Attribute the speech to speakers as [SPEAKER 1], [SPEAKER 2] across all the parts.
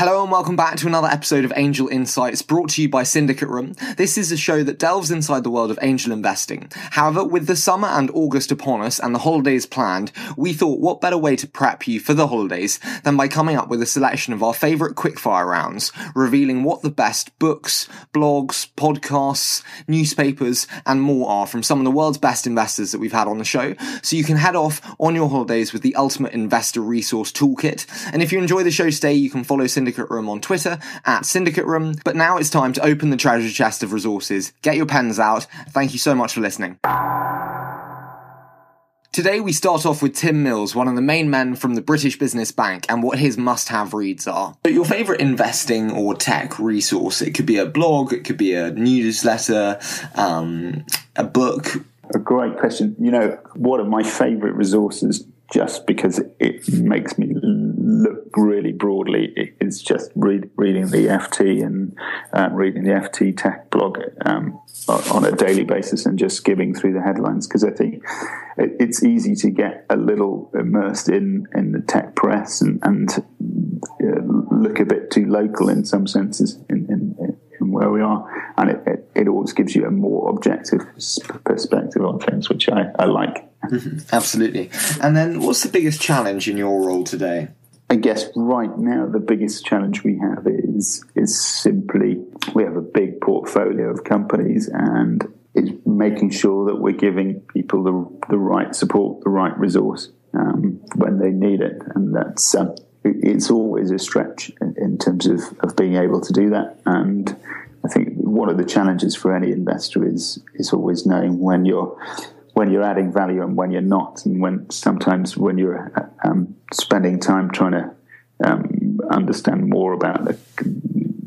[SPEAKER 1] Hello and welcome back to another episode of Angel Insights brought to you by Syndicate Room. This is a show that delves inside the world of angel investing. However, with the summer and August upon us and the holidays planned, we thought what better way to prep you for the holidays than by coming up with a selection of our favourite quickfire rounds, revealing what the best books, blogs, podcasts, newspapers, and more are from some of the world's best investors that we've had on the show, so you can head off on your holidays with the ultimate investor resource toolkit. And if you enjoy the show, stay, you can follow Syndicate Syndicate Room on Twitter at Syndicate Room. But now it's time to open the treasure chest of resources. Get your pens out. Thank you so much for listening. Today we start off with Tim Mills, one of the main men from the British Business Bank, and what his must-have reads are. But your favourite investing or tech resource? It could be a blog, it could be a newsletter, um, a book.
[SPEAKER 2] A great question. You know, one of my favourite resources, just because it makes me look really broadly, it's just read, reading the FT and uh, reading the FT Tech blog um, on a daily basis and just skimming through the headlines because I think it's easy to get a little immersed in, in the tech press and, and uh, look a bit too local in some senses in, in, in where we are. And it, it, it, always gives you a more objective perspective on things, which I, I like.
[SPEAKER 1] Mm-hmm. Absolutely. And then what's the biggest challenge in your role today?
[SPEAKER 2] I guess right now the biggest challenge we have is is simply we have a big portfolio of companies and it's making sure that we're giving people the the right support, the right resource um, when they need it, and that's um, it's always a stretch in, in terms of, of being able to do that. And I think one of the challenges for any investor is is always knowing when you're when you're adding value and when you're not, and when sometimes when you're um, spending time trying to um, understand more about the,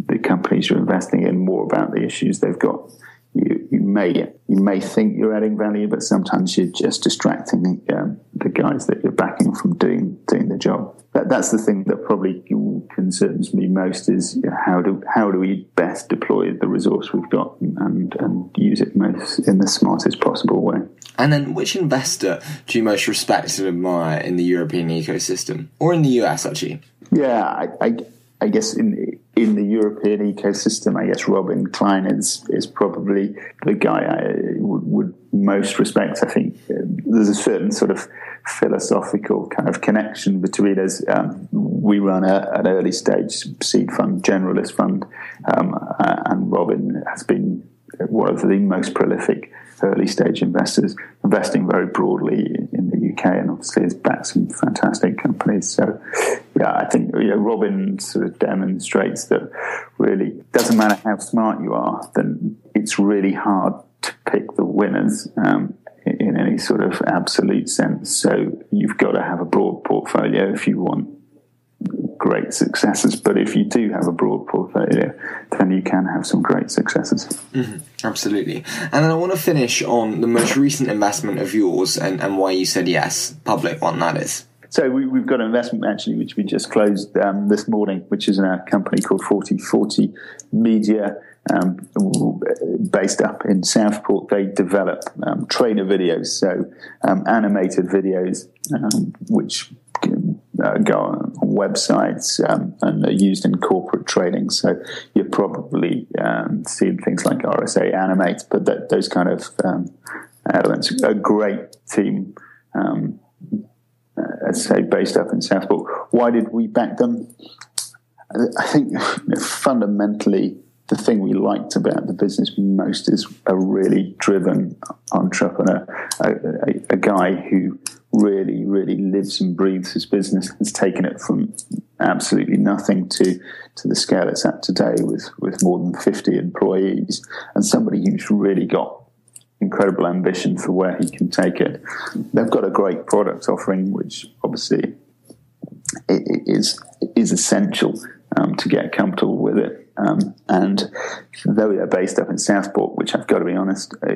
[SPEAKER 2] the companies you're investing in, more about the issues they've got. You, you may you may think you're adding value, but sometimes you're just distracting um, the guys that you're backing from doing doing the job. That, that's the thing that probably concerns me most is how do how do we best deploy the resource we've got and and use it most in the smartest possible way.
[SPEAKER 1] And then, which investor do you most respect and admire in the European ecosystem, or in the US actually?
[SPEAKER 2] Yeah, I, I, I guess in in the European ecosystem, I guess Robin Klein is is probably the guy I would, would most respect. I think um, there's a certain sort of philosophical kind of connection between us. Um, we run a, an early stage seed fund, generalist fund, um, and Robin has been one of the most prolific early stage investors, investing very broadly in the UK, and obviously has backed some fantastic companies. So, yeah, I think you know, Robin sort of demonstrates that really doesn't matter how smart you are, then it's really hard to pick the winners. Um, in any sort of absolute sense. So you've got to have a broad portfolio if you want great successes. But if you do have a broad portfolio, then you can have some great successes.
[SPEAKER 1] Mm-hmm. Absolutely. And then I want to finish on the most recent investment of yours and, and why you said yes, public one that is.
[SPEAKER 2] So we, have got an investment actually, which we just closed um, this morning, which is in a company called 4040 Media. Um, based up in Southport, they develop um, trainer videos, so um, animated videos, um, which uh, go on websites um, and are used in corporate training. So you're probably um, seeing things like RSA Animate, but that, those kind of elements. A great team, uh, I'd say, based up in Southport. Why did we back them? I think fundamentally the thing we liked about the business most is a really driven entrepreneur, a, a, a guy who really, really lives and breathes his business, has taken it from absolutely nothing to, to the scale it's at today with, with more than 50 employees, and somebody who's really got incredible ambition for where he can take it. They've got a great product offering, which obviously is, is essential um, to get comfortable with it. Um, and though they're based up in Southport, which I've got to be honest, uh,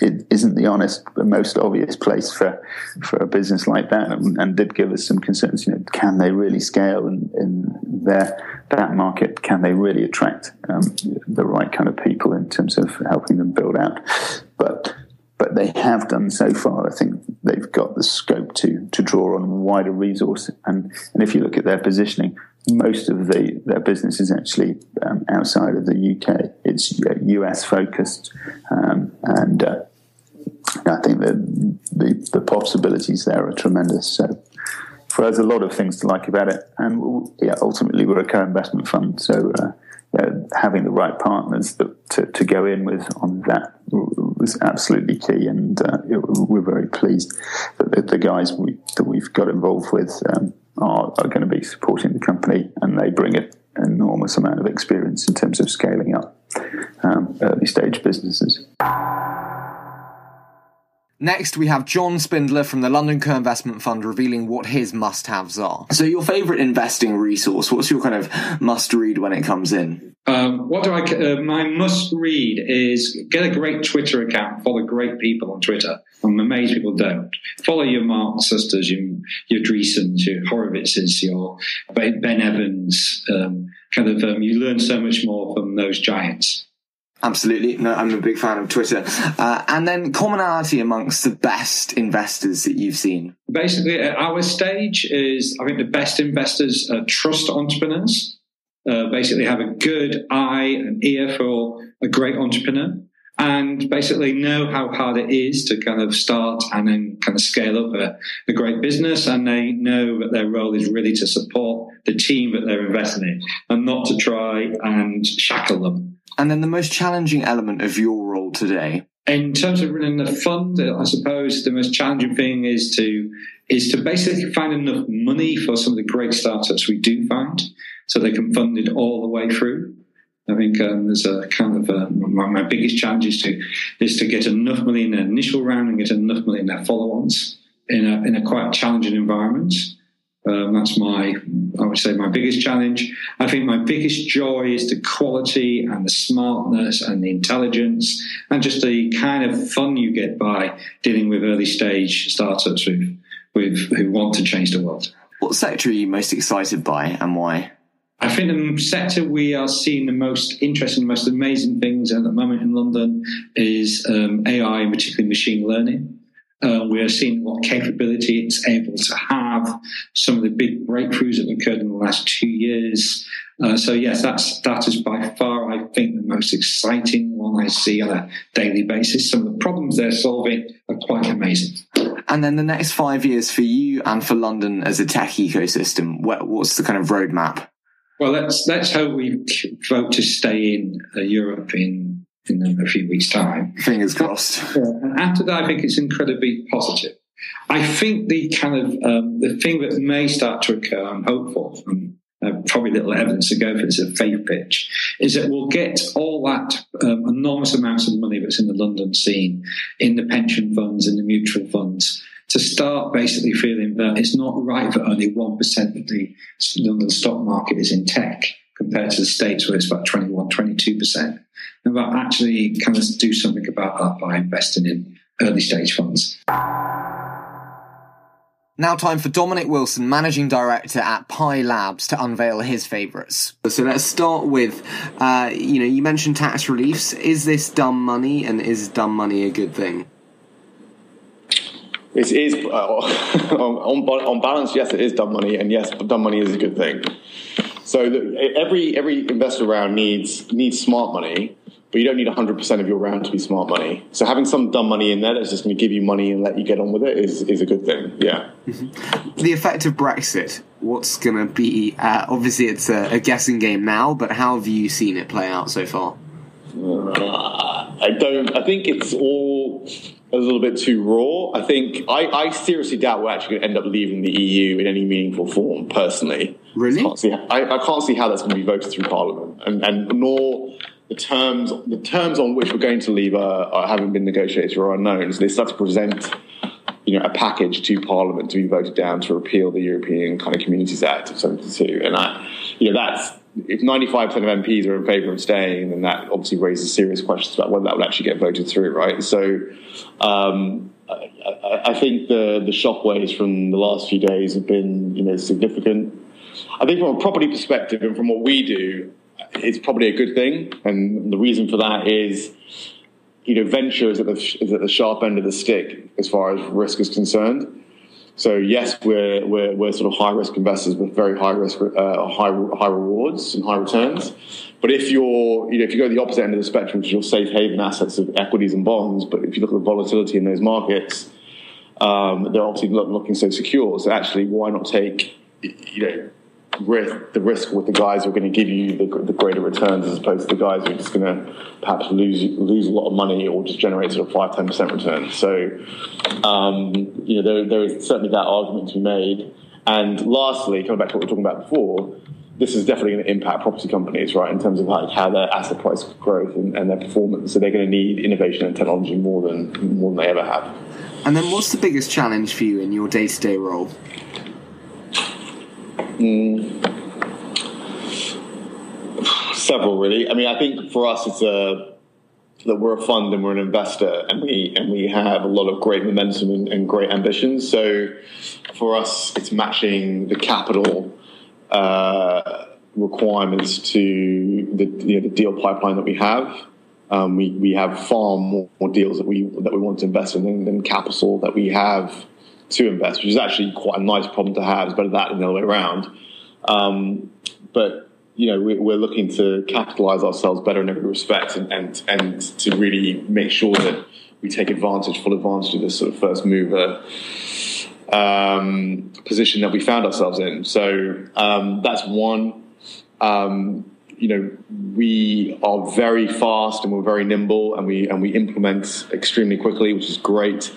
[SPEAKER 2] it isn't the honest, the most obvious place for, for a business like that, and, and did give us some concerns. You know, can they really scale in, in their that market? Can they really attract um, the right kind of people in terms of helping them build out? But but they have done so far. I think they've got the scope to to draw on wider resource. And and if you look at their positioning, most of the, their business is actually um, outside of the UK. It's US focused, um, and uh, I think that the, the possibilities there are tremendous. So, for us, a lot of things to like about it, and yeah, ultimately we're a co-investment fund, so. Uh, uh, having the right partners that, to, to go in with on that was absolutely key, and uh, we're very pleased that the, the guys we, that we've got involved with um, are, are going to be supporting the company, and they bring an enormous amount of experience in terms of scaling up um, early stage businesses.
[SPEAKER 1] Next, we have John Spindler from the London Co-Investment Fund revealing what his must-haves are. So, your favourite investing resource? What's your kind of must-read when it comes in?
[SPEAKER 3] Um, what do I? Uh, my must-read is get a great Twitter account. Follow great people on Twitter. I'm amazed people don't follow your Mark Susters, your your your Horowitzes, your Ben Evans. Um, kind of, um, you learn so much more from those giants.
[SPEAKER 1] Absolutely. No, I'm a big fan of Twitter. Uh, and then commonality amongst the best investors that you've seen.
[SPEAKER 3] Basically, at our stage is, I think the best investors are trust entrepreneurs, uh, basically have a good eye and ear for a great entrepreneur and basically know how hard it is to kind of start and then kind of scale up a, a, great business. And they know that their role is really to support the team that they're investing in and not to try and shackle them.
[SPEAKER 1] And then the most challenging element of your role today?
[SPEAKER 3] In terms of running the fund, I suppose the most challenging thing is to is to basically find enough money for some of the great startups we do find, so they can fund it all the way through. I think um, there's a kind of a, my, my, biggest challenge is to is to get enough money in their initial round and get enough money in their follow-ons in a in a quite challenging environment. Um, that's my, I would say, my biggest challenge. I think my biggest joy is the quality and the smartness and the intelligence and just the kind of fun you get by dealing with early stage startups with, with who want to change the world.
[SPEAKER 1] What sector are you most excited by and why?
[SPEAKER 3] I think the sector we are seeing the most interesting, most amazing things at the moment in London is um, AI, particularly machine learning. Uh, we are seeing what capability it's able to have, some of the big breakthroughs that have occurred in the last two years. Uh, so yes, that's that is by far, I think, the most exciting one I see on a daily basis. Some of the problems they're solving are quite amazing.
[SPEAKER 1] And then the next five years for you and for London as a tech ecosystem, what's the kind of roadmap?
[SPEAKER 3] Well, let's let's hope we vote to stay in uh, Europe in in a few weeks' time.
[SPEAKER 1] Fingers crossed.
[SPEAKER 3] And after that, I think it's incredibly positive. I think the kind of um, the thing that may start to occur, I'm hopeful, and uh, probably little evidence to go for this, a faith pitch, is that we'll get all that um, enormous amounts of money that's in the London scene, in the pension funds, in the mutual funds, to start basically feeling that it's not right that only 1% of the London stock market is in tech compared to the States where it's about 21, 22%. And about actually kind of do something about that by investing in early stage funds.
[SPEAKER 1] Now, time for Dominic Wilson, Managing Director at Pi Labs, to unveil his favourites. So let's start with, uh, you know, you mentioned tax reliefs. Is this dumb money, and is dumb money a good thing?
[SPEAKER 4] It is uh, on, on balance. Yes, it is dumb money, and yes, dumb money is a good thing. So the, every every investor round needs needs smart money, but you don't need 100% of your round to be smart money. So having some dumb money in there that's just going to give you money and let you get on with it is, is a good thing. Yeah.
[SPEAKER 1] Mm-hmm. The effect of Brexit, what's going to be? Uh, obviously, it's a, a, guessing game now, but how have you seen it play out so far?
[SPEAKER 4] Uh, I don't. I think it's all a little bit too raw. I think I, I seriously doubt we're actually going to end up leaving the EU in any meaningful form. Personally,
[SPEAKER 1] really,
[SPEAKER 4] I can't see, I, I can't see how that's going to be voted through Parliament, and, and nor the terms the terms on which we're going to leave are, are haven't been negotiated or unknown. So they start to present you know a package to Parliament to be voted down to repeal the European kind of Communities Act of '72, and I, you know that's if 95% of MPs are in favour of staying, then that obviously raises serious questions about whether that will actually get voted through, right? So um, I, I, think the the shockwaves from the last few days have been you know significant. I think from a property perspective and from what we do, it's probably a good thing, and the reason for that is you know venture is at the, is at the sharp end of the stick as far as risk is concerned. So yes, we're we're, we're sort of high risk investors with very high risk, uh, high high rewards and high returns. But if you're, you know, if you go to the opposite end of the spectrum, which your safe haven assets of equities and bonds, but if you look at the volatility in those markets, um, they're obviously not looking so secure. So actually, why not take, you know, risk, the risk with the guys who are going to give you the, the, greater returns as opposed to the guys who are just going to perhaps lose lose a lot of money or just generate sort of five ten percent return. So, um, you know, there, there is certainly that argument to be made. And lastly, coming back to what we were talking about before, this is definitely going to impact property companies, right, in terms of like how their asset price growth and, and their performance. So they're going to need innovation and technology more than more than they ever have.
[SPEAKER 1] And then, what's the biggest challenge for you in your day to day role?
[SPEAKER 4] Mm. Several, really. I mean, I think for us, it's a that we're a fund and we're an investor, and we and we have a lot of great momentum and, and great ambitions. So, for us, it's matching the capital uh, requirements to the you know, the deal pipeline that we have. Um, we we have far more, more, deals that we that we want to invest in than, than capital that we have to invest, which is actually quite a nice problem to have. It's better that than the other way around. Um, but you know, we, are looking to capitalize ourselves better in every respect, and, and and to really make sure that we take advantage, full advantage of this sort of first mover um, position that we found ourselves in. So um, that's one. Um, you know, we are very fast and we're very nimble, and we and we implement extremely quickly, which is great.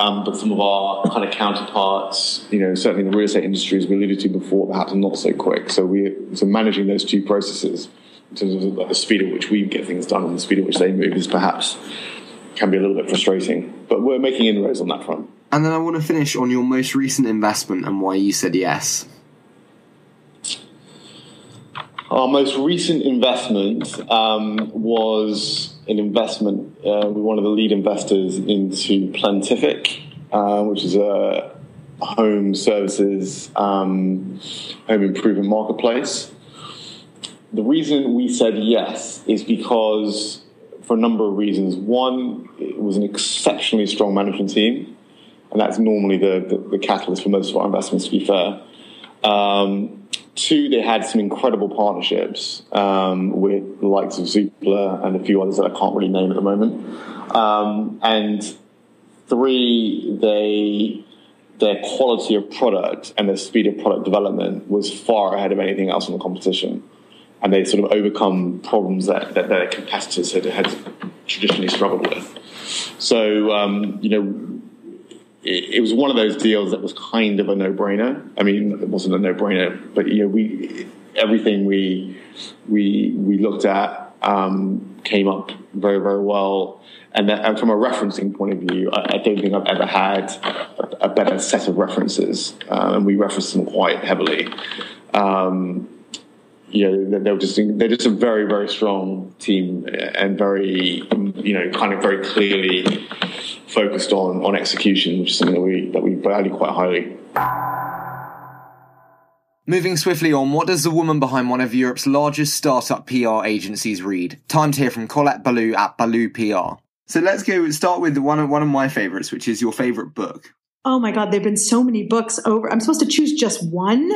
[SPEAKER 4] Um, but some of our kind of counterparts, you know, certainly in the real estate industry, as we alluded to before, perhaps not so quick. So we so managing those two processes in terms of the speed at which we get things done and the speed at which they move is perhaps can be a little bit frustrating. But we're making inroads on that front.
[SPEAKER 1] And then I want to finish on your most recent investment and why you said yes.
[SPEAKER 4] Our most recent investment um, was an investment uh, with one of the lead investors into Plentific, uh, which is a home services, um, home improvement marketplace. The reason we said yes is because, for a number of reasons. One, it was an exceptionally strong management team and that's normally the, the, the, catalyst for most of our investments, to be fair. Um, two, they had some incredible partnerships um, with the likes of Zoopla and a few others that I can't really name at the moment. Um, and three, they their quality of product and their speed of product development was far ahead of anything else in the competition. And they sort of overcome problems that, that their competitors had, had traditionally struggled with. So, um, you know, it, it, was one of those deals that was kind of a no-brainer. I mean, it wasn't a no-brainer, but you know, we everything we we we looked at um, came up very very well. And, that, and, from a referencing point of view, I, I don't think I've ever had a, a better set of references, uh, and we referenced them quite heavily. Um, you know, they're just they're just a very very strong team and very you know kind of very clearly focused on on execution, which is something that we that we value quite highly.
[SPEAKER 1] Moving swiftly on, what does the woman behind one of Europe's largest startup PR agencies read? Time to hear from Colette Ballou at Ballou PR. So let's go start with one of one of my favorites, which is your favorite book.
[SPEAKER 5] Oh my god, there've been so many books over. I'm supposed to choose just one.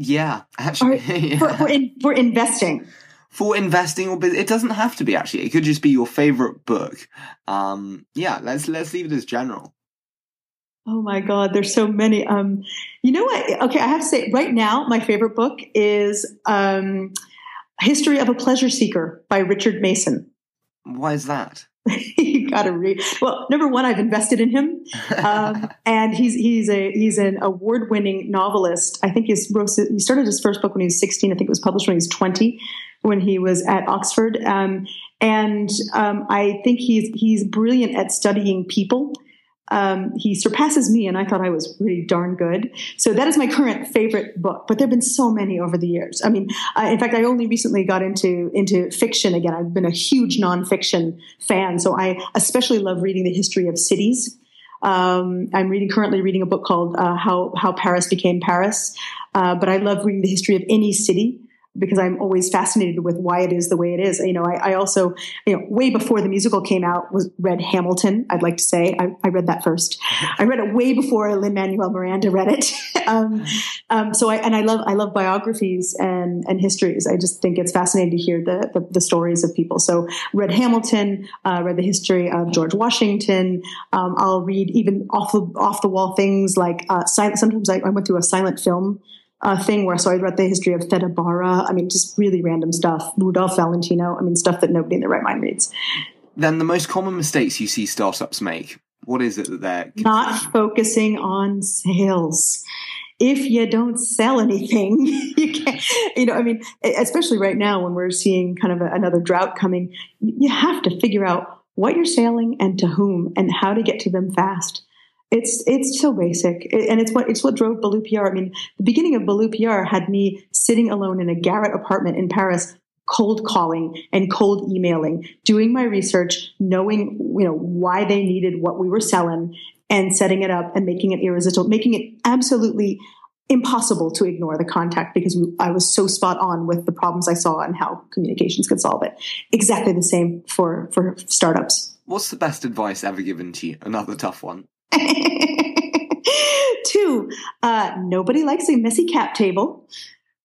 [SPEAKER 1] Yeah, actually,
[SPEAKER 5] yeah. For, for, in, for investing.
[SPEAKER 1] For investing or it doesn't have to be actually. It could just be your favorite book. Um yeah let's let's leave it as general.
[SPEAKER 5] Oh my god there's so many. Um you know what? Okay i have to say right now my favorite book is um history of a pleasure seeker by richard mason.
[SPEAKER 1] Why is that
[SPEAKER 5] got to read. Well, number one, I've invested in him, um, and he's he's a he's an award winning novelist. I think he's wrote, he started his first book when he was sixteen. I think it was published when he was twenty, when he was at Oxford. Um, and um, I think he's he's brilliant at studying people. Um, he surpasses me, and I thought I was really darn good. So that is my current favorite book. But there have been so many over the years. I mean, uh, in fact, I only recently got into into fiction again. I've been a huge nonfiction fan, so I especially love reading the history of cities. Um, I'm reading currently reading a book called uh, How How Paris Became Paris. Uh, but I love reading the history of any city because I'm always fascinated with why it is the way it is. You know, I, I also, you know, way before the musical came out, was read Hamilton. I'd like to say I, I read that first. I read it way before Lin Manuel Miranda read it. um, um, so I and I love I love biographies and and histories. I just think it's fascinating to hear the the, the stories of people. So read Hamilton, uh, read the history of George Washington. Um, I'll read even off the off the wall things like uh, silent. Sometimes I, I went through a silent film uh, thing where so I read the history of Theda Bara. I mean, just really random stuff. Rudolph Valentino. I mean, stuff that nobody in their right mind reads.
[SPEAKER 1] Then the most common mistakes you see startups make. What is it that they're
[SPEAKER 5] not focusing on sales? If you don't sell anything, you can't. You know, I mean, especially right now when we're seeing kind of a, another drought coming, you have to figure out what you're selling and to whom and how to get to them fast it's it's so basic, and it's what it's what drove Ballou PR. I mean, the beginning of Ballou PR had me sitting alone in a garret apartment in Paris, cold calling and cold emailing, doing my research, knowing you know why they needed what we were selling, and setting it up and making it irresistible, making it absolutely impossible to ignore the contact because we, I was so spot on with the problems I saw and how communications could solve it. Exactly the same for for startups.
[SPEAKER 1] What's the best advice ever given to you? Another tough one.
[SPEAKER 5] Two, uh, nobody likes a messy cap table.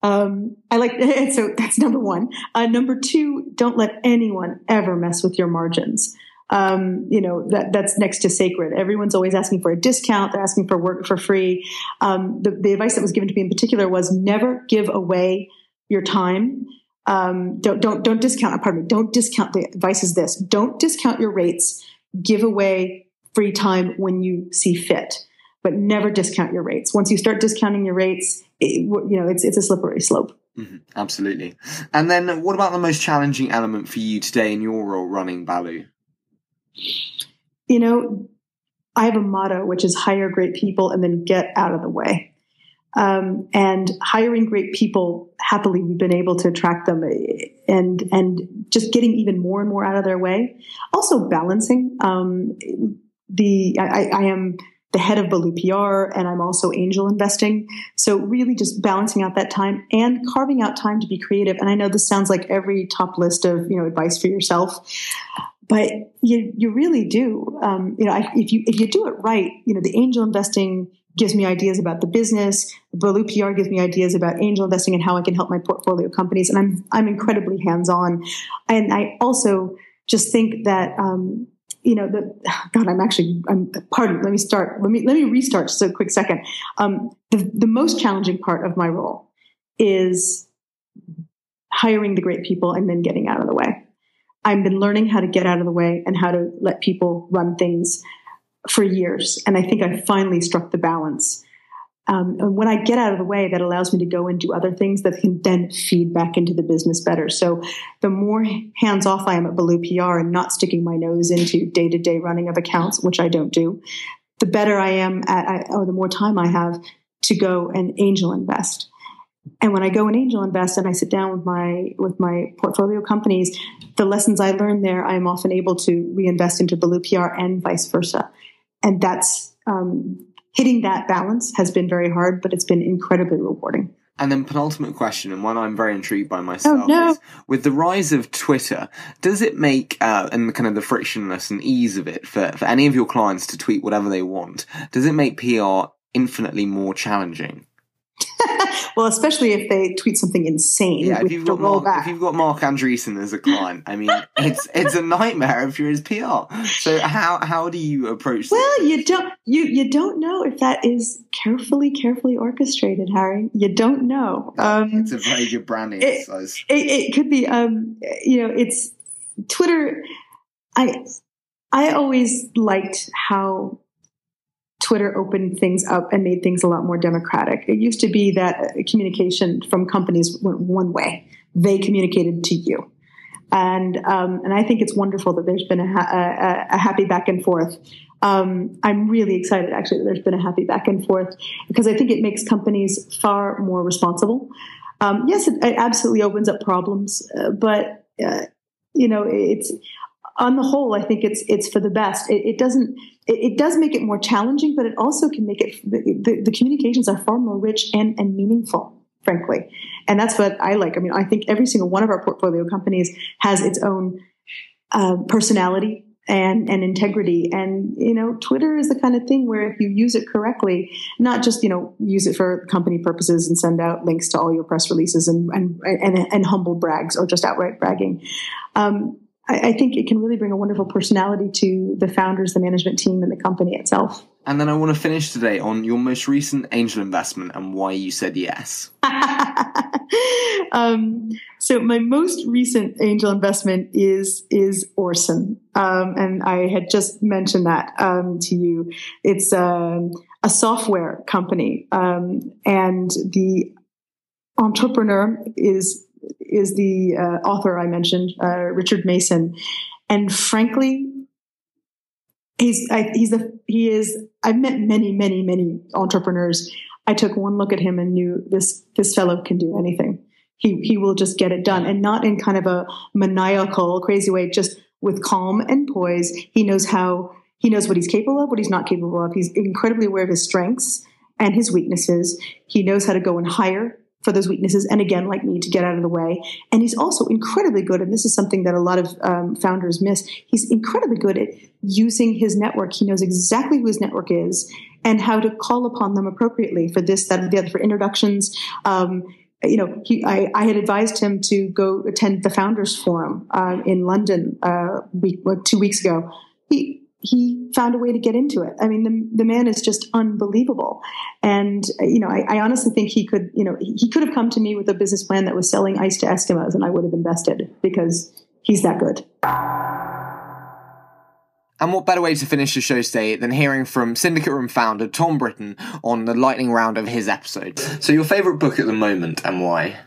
[SPEAKER 5] Um, I like so that's number one. Uh, number two, don't let anyone ever mess with your margins. Um, you know that that's next to sacred. Everyone's always asking for a discount. They're asking for work for free. Um, the, the advice that was given to me in particular was never give away your time. Um, don't don't don't discount. Pardon me. Don't discount. The advice is this: don't discount your rates. Give away free time when you see fit, but never discount your rates. Once you start discounting your rates, it, you know, it's, it's a slippery slope.
[SPEAKER 1] Mm-hmm, absolutely. And then what about the most challenging element for you today in your role running Ballou?
[SPEAKER 5] You know, I have a motto, which is hire great people and then get out of the way. Um, and hiring great people, happily, we've been able to attract them and, and just getting even more and more out of their way. Also balancing, um, the I, I am the head of Ballou PR and I'm also angel investing. So really just balancing out that time and carving out time to be creative. And I know this sounds like every top list of, you know, advice for yourself, but you, you really do. Um, you know, I, if you, if you do it right, you know, the angel investing gives me ideas about the business. Ballou PR gives me ideas about angel investing and how I can help my portfolio companies. And I'm, I'm incredibly hands on. And I also just think that, um, you know, the God, I'm actually, I'm, pardon, let me start, let me, let me restart just a quick second. Um, the, the most challenging part of my role is hiring the great people and then getting out of the way. I've been learning how to get out of the way and how to let people run things for years. And I think I finally struck the balance um, and when I get out of the way, that allows me to go and do other things that can then feed back into the business better. So the more hands off I am at Ballou PR and not sticking my nose into day to day running of accounts, which I don't do, the better I am at, or the more time I have to go and angel invest. And when I go and angel invest and I sit down with my with my portfolio companies, the lessons I learn there, I'm often able to reinvest into Ballou PR and vice versa. And that's um, hitting that balance has been very hard, but it's been incredibly rewarding.
[SPEAKER 1] And then penultimate question, and one I'm very intrigued by myself,
[SPEAKER 5] oh, no.
[SPEAKER 1] is with the rise of Twitter, does it make uh, and kind of the frictionless and ease of it for, for any of your clients to tweet whatever they want? Does it make PR infinitely more challenging?
[SPEAKER 5] well, especially if they tweet something insane.
[SPEAKER 1] Yeah, if you've, got Mark, if you've got Marc Andreessen as a client, I mean, it's it's a nightmare if you're his PR. So how how do you approach?
[SPEAKER 5] Well, this? you don't you you don't know if that is carefully carefully orchestrated, Harry. You don't know.
[SPEAKER 1] Um, it's a very good branding
[SPEAKER 5] it,
[SPEAKER 1] exercise.
[SPEAKER 5] It, it could be. Um, you know, it's Twitter. I I always liked how Twitter opened things up and made things a lot more democratic. It used to be that communication from companies went one way; they communicated to you, and um, and I think it's wonderful that there's been a, ha- a, a happy back and forth. Um, I'm really excited actually that there's been a happy back and forth because I think it makes companies far more responsible. Um, yes, it, it, absolutely opens up problems, uh, but uh, you know it's on the whole, I think it's it's for the best. It, it doesn't. It, it, does make it more challenging, but it also can make it the, the, the, communications are far more rich and, and meaningful. frankly. And that's what I like. I mean, I think every single one of our portfolio companies has its own uh, personality and and integrity and you know twitter is the kind of thing where if you use it correctly not just you know use it for company purposes and send out links to all your press releases and and and, and humble brags or just outright bragging um, I, I think it can really bring a wonderful personality to the founders the management team and the company itself
[SPEAKER 1] and then I want to finish today on your most recent angel investment and why you said yes.
[SPEAKER 5] um, so my most recent angel investment is is Orson, um, and I had just mentioned that um, to you. It's um, a software company, um, and the entrepreneur is is the uh, author I mentioned, uh, Richard Mason, and frankly, he's I, he's the he is I've met many many many entrepreneurs. I took one look at him and knew this this fellow can do anything. He he will just get it done, and not in kind of a maniacal crazy way. Just with calm and poise, he knows how he knows what he's capable of, what he's not capable of. He's incredibly aware of his strengths and his weaknesses. He knows how to go and hire for those weaknesses and again like me to get out of the way. And he's also incredibly good and this is something that a lot of um, founders miss. He's incredibly good at using his network. He knows exactly who his network is and how to call upon them appropriately for this that or the other for introductions. Um, you know, he, I, I, had advised him to go attend the Founders Forum uh, in London uh, week, two weeks ago. He he found a way to get into it. I mean, the, the man is just unbelievable. And, you know, I, I, honestly think he could, you know, he could have come to me with a business plan that was selling ice to Eskimos and I would have invested because he's that good.
[SPEAKER 1] And what better way to finish the show today than hearing from Syndicate Room founder Tom Britton on the lightning round of his episode? So, your favourite book at the moment and why?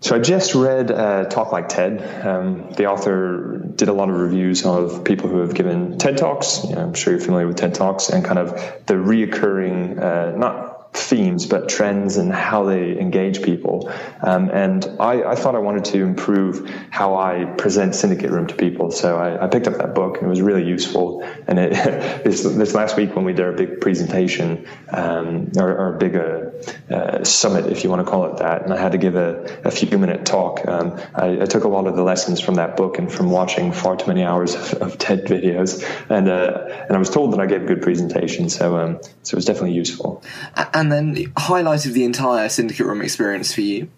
[SPEAKER 6] So I just read uh, Talk Like TED. Um, the author did a lot of reviews of people who have given TED Talks. I'm sure you're familiar with TED Talks and kind of the reoccurring, uh, not themes, but trends and how they engage people. Um, and I, I, thought I wanted to improve how I present Syndicate Room to people. So I, I picked up that book and it was really useful. And it, this, this, last week when we did our big presentation, um, or, or big uh, uh, summit, if you want to call it that, and I had to give a, a few minute talk, um, I, I, took a lot of the lessons from that book and from watching far too many hours of, of TED videos. And, uh, and I was told that I gave a good presentation. So, um, so it was definitely useful.
[SPEAKER 1] And then highlight of the entire syndicate room experience for you?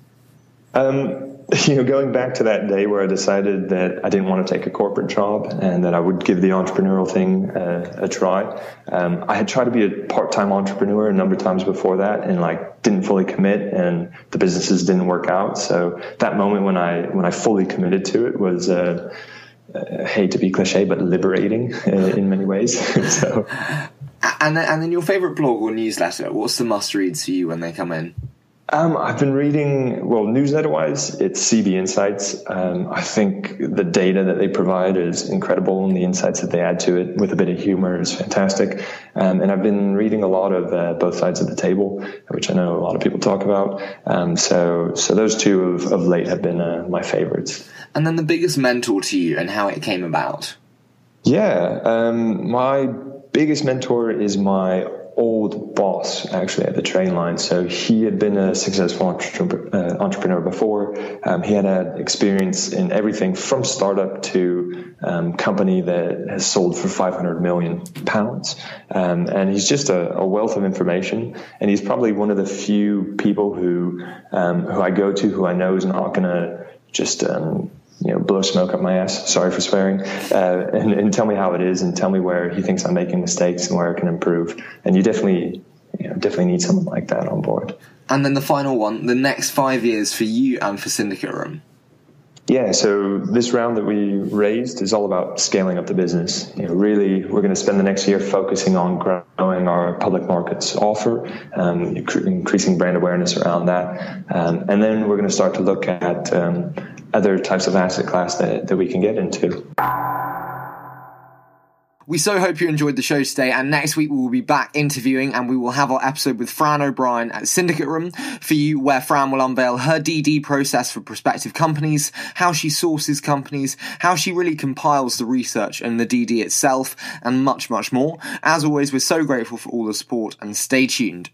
[SPEAKER 6] Um, you know, going back to that day where I decided that I didn't want to take a corporate job and that I would give the entrepreneurial thing uh, a try. Um, I had tried to be a part-time entrepreneur a number of times before that, and like didn't fully commit, and the businesses didn't work out. So that moment when I when I fully committed to it was. Uh, uh, hate to be cliche, but liberating uh, in many ways. so,
[SPEAKER 1] and then, and then your favorite blog or newsletter. What's the must reads for you when they come in?
[SPEAKER 6] Um, I've been reading, well, newsletter wise, it's CB Insights. Um, I think the data that they provide is incredible, and the insights that they add to it with a bit of humor is fantastic. Um, and I've been reading a lot of uh, both sides of the table, which I know a lot of people talk about. Um, so, so those two of, of late have been uh, my favorites.
[SPEAKER 1] And then the biggest mentor to you and how it came about.
[SPEAKER 6] Yeah, um, my biggest mentor is my old boss actually at the Trainline. So he had been a successful uh, entrepreneur before. Um, he had had experience in everything from startup to um, company that has sold for 500 million pounds. Um, and he's just a, a, wealth of information. And he's probably one of the few people who um, who I go to who I know is not going to just um, you know, blow smoke up my ass. Sorry for swearing, uh, and, and, tell me how it is, and tell me where he thinks I'm making mistakes and where I can improve. And you definitely, you know, definitely need someone like that on board.
[SPEAKER 1] And then the final one, the next five years for you and for Syndicate Room.
[SPEAKER 6] Yeah, so this round that we raised is all about scaling up the business. You know, really, we're going to spend the next year focusing on growing our public markets offer, um, increasing brand awareness around that, um, and then we're going to start to look at um, other types of asset class that, that we can get into.
[SPEAKER 1] We so hope you enjoyed the show today, and next week we will be back interviewing and we will have our episode with Fran O'Brien at Syndicate Room for you, where Fran will unveil her DD process for prospective companies, how she sources companies, how she really compiles the research and the DD itself, and much, much more. As always, we're so grateful for all the support and stay tuned.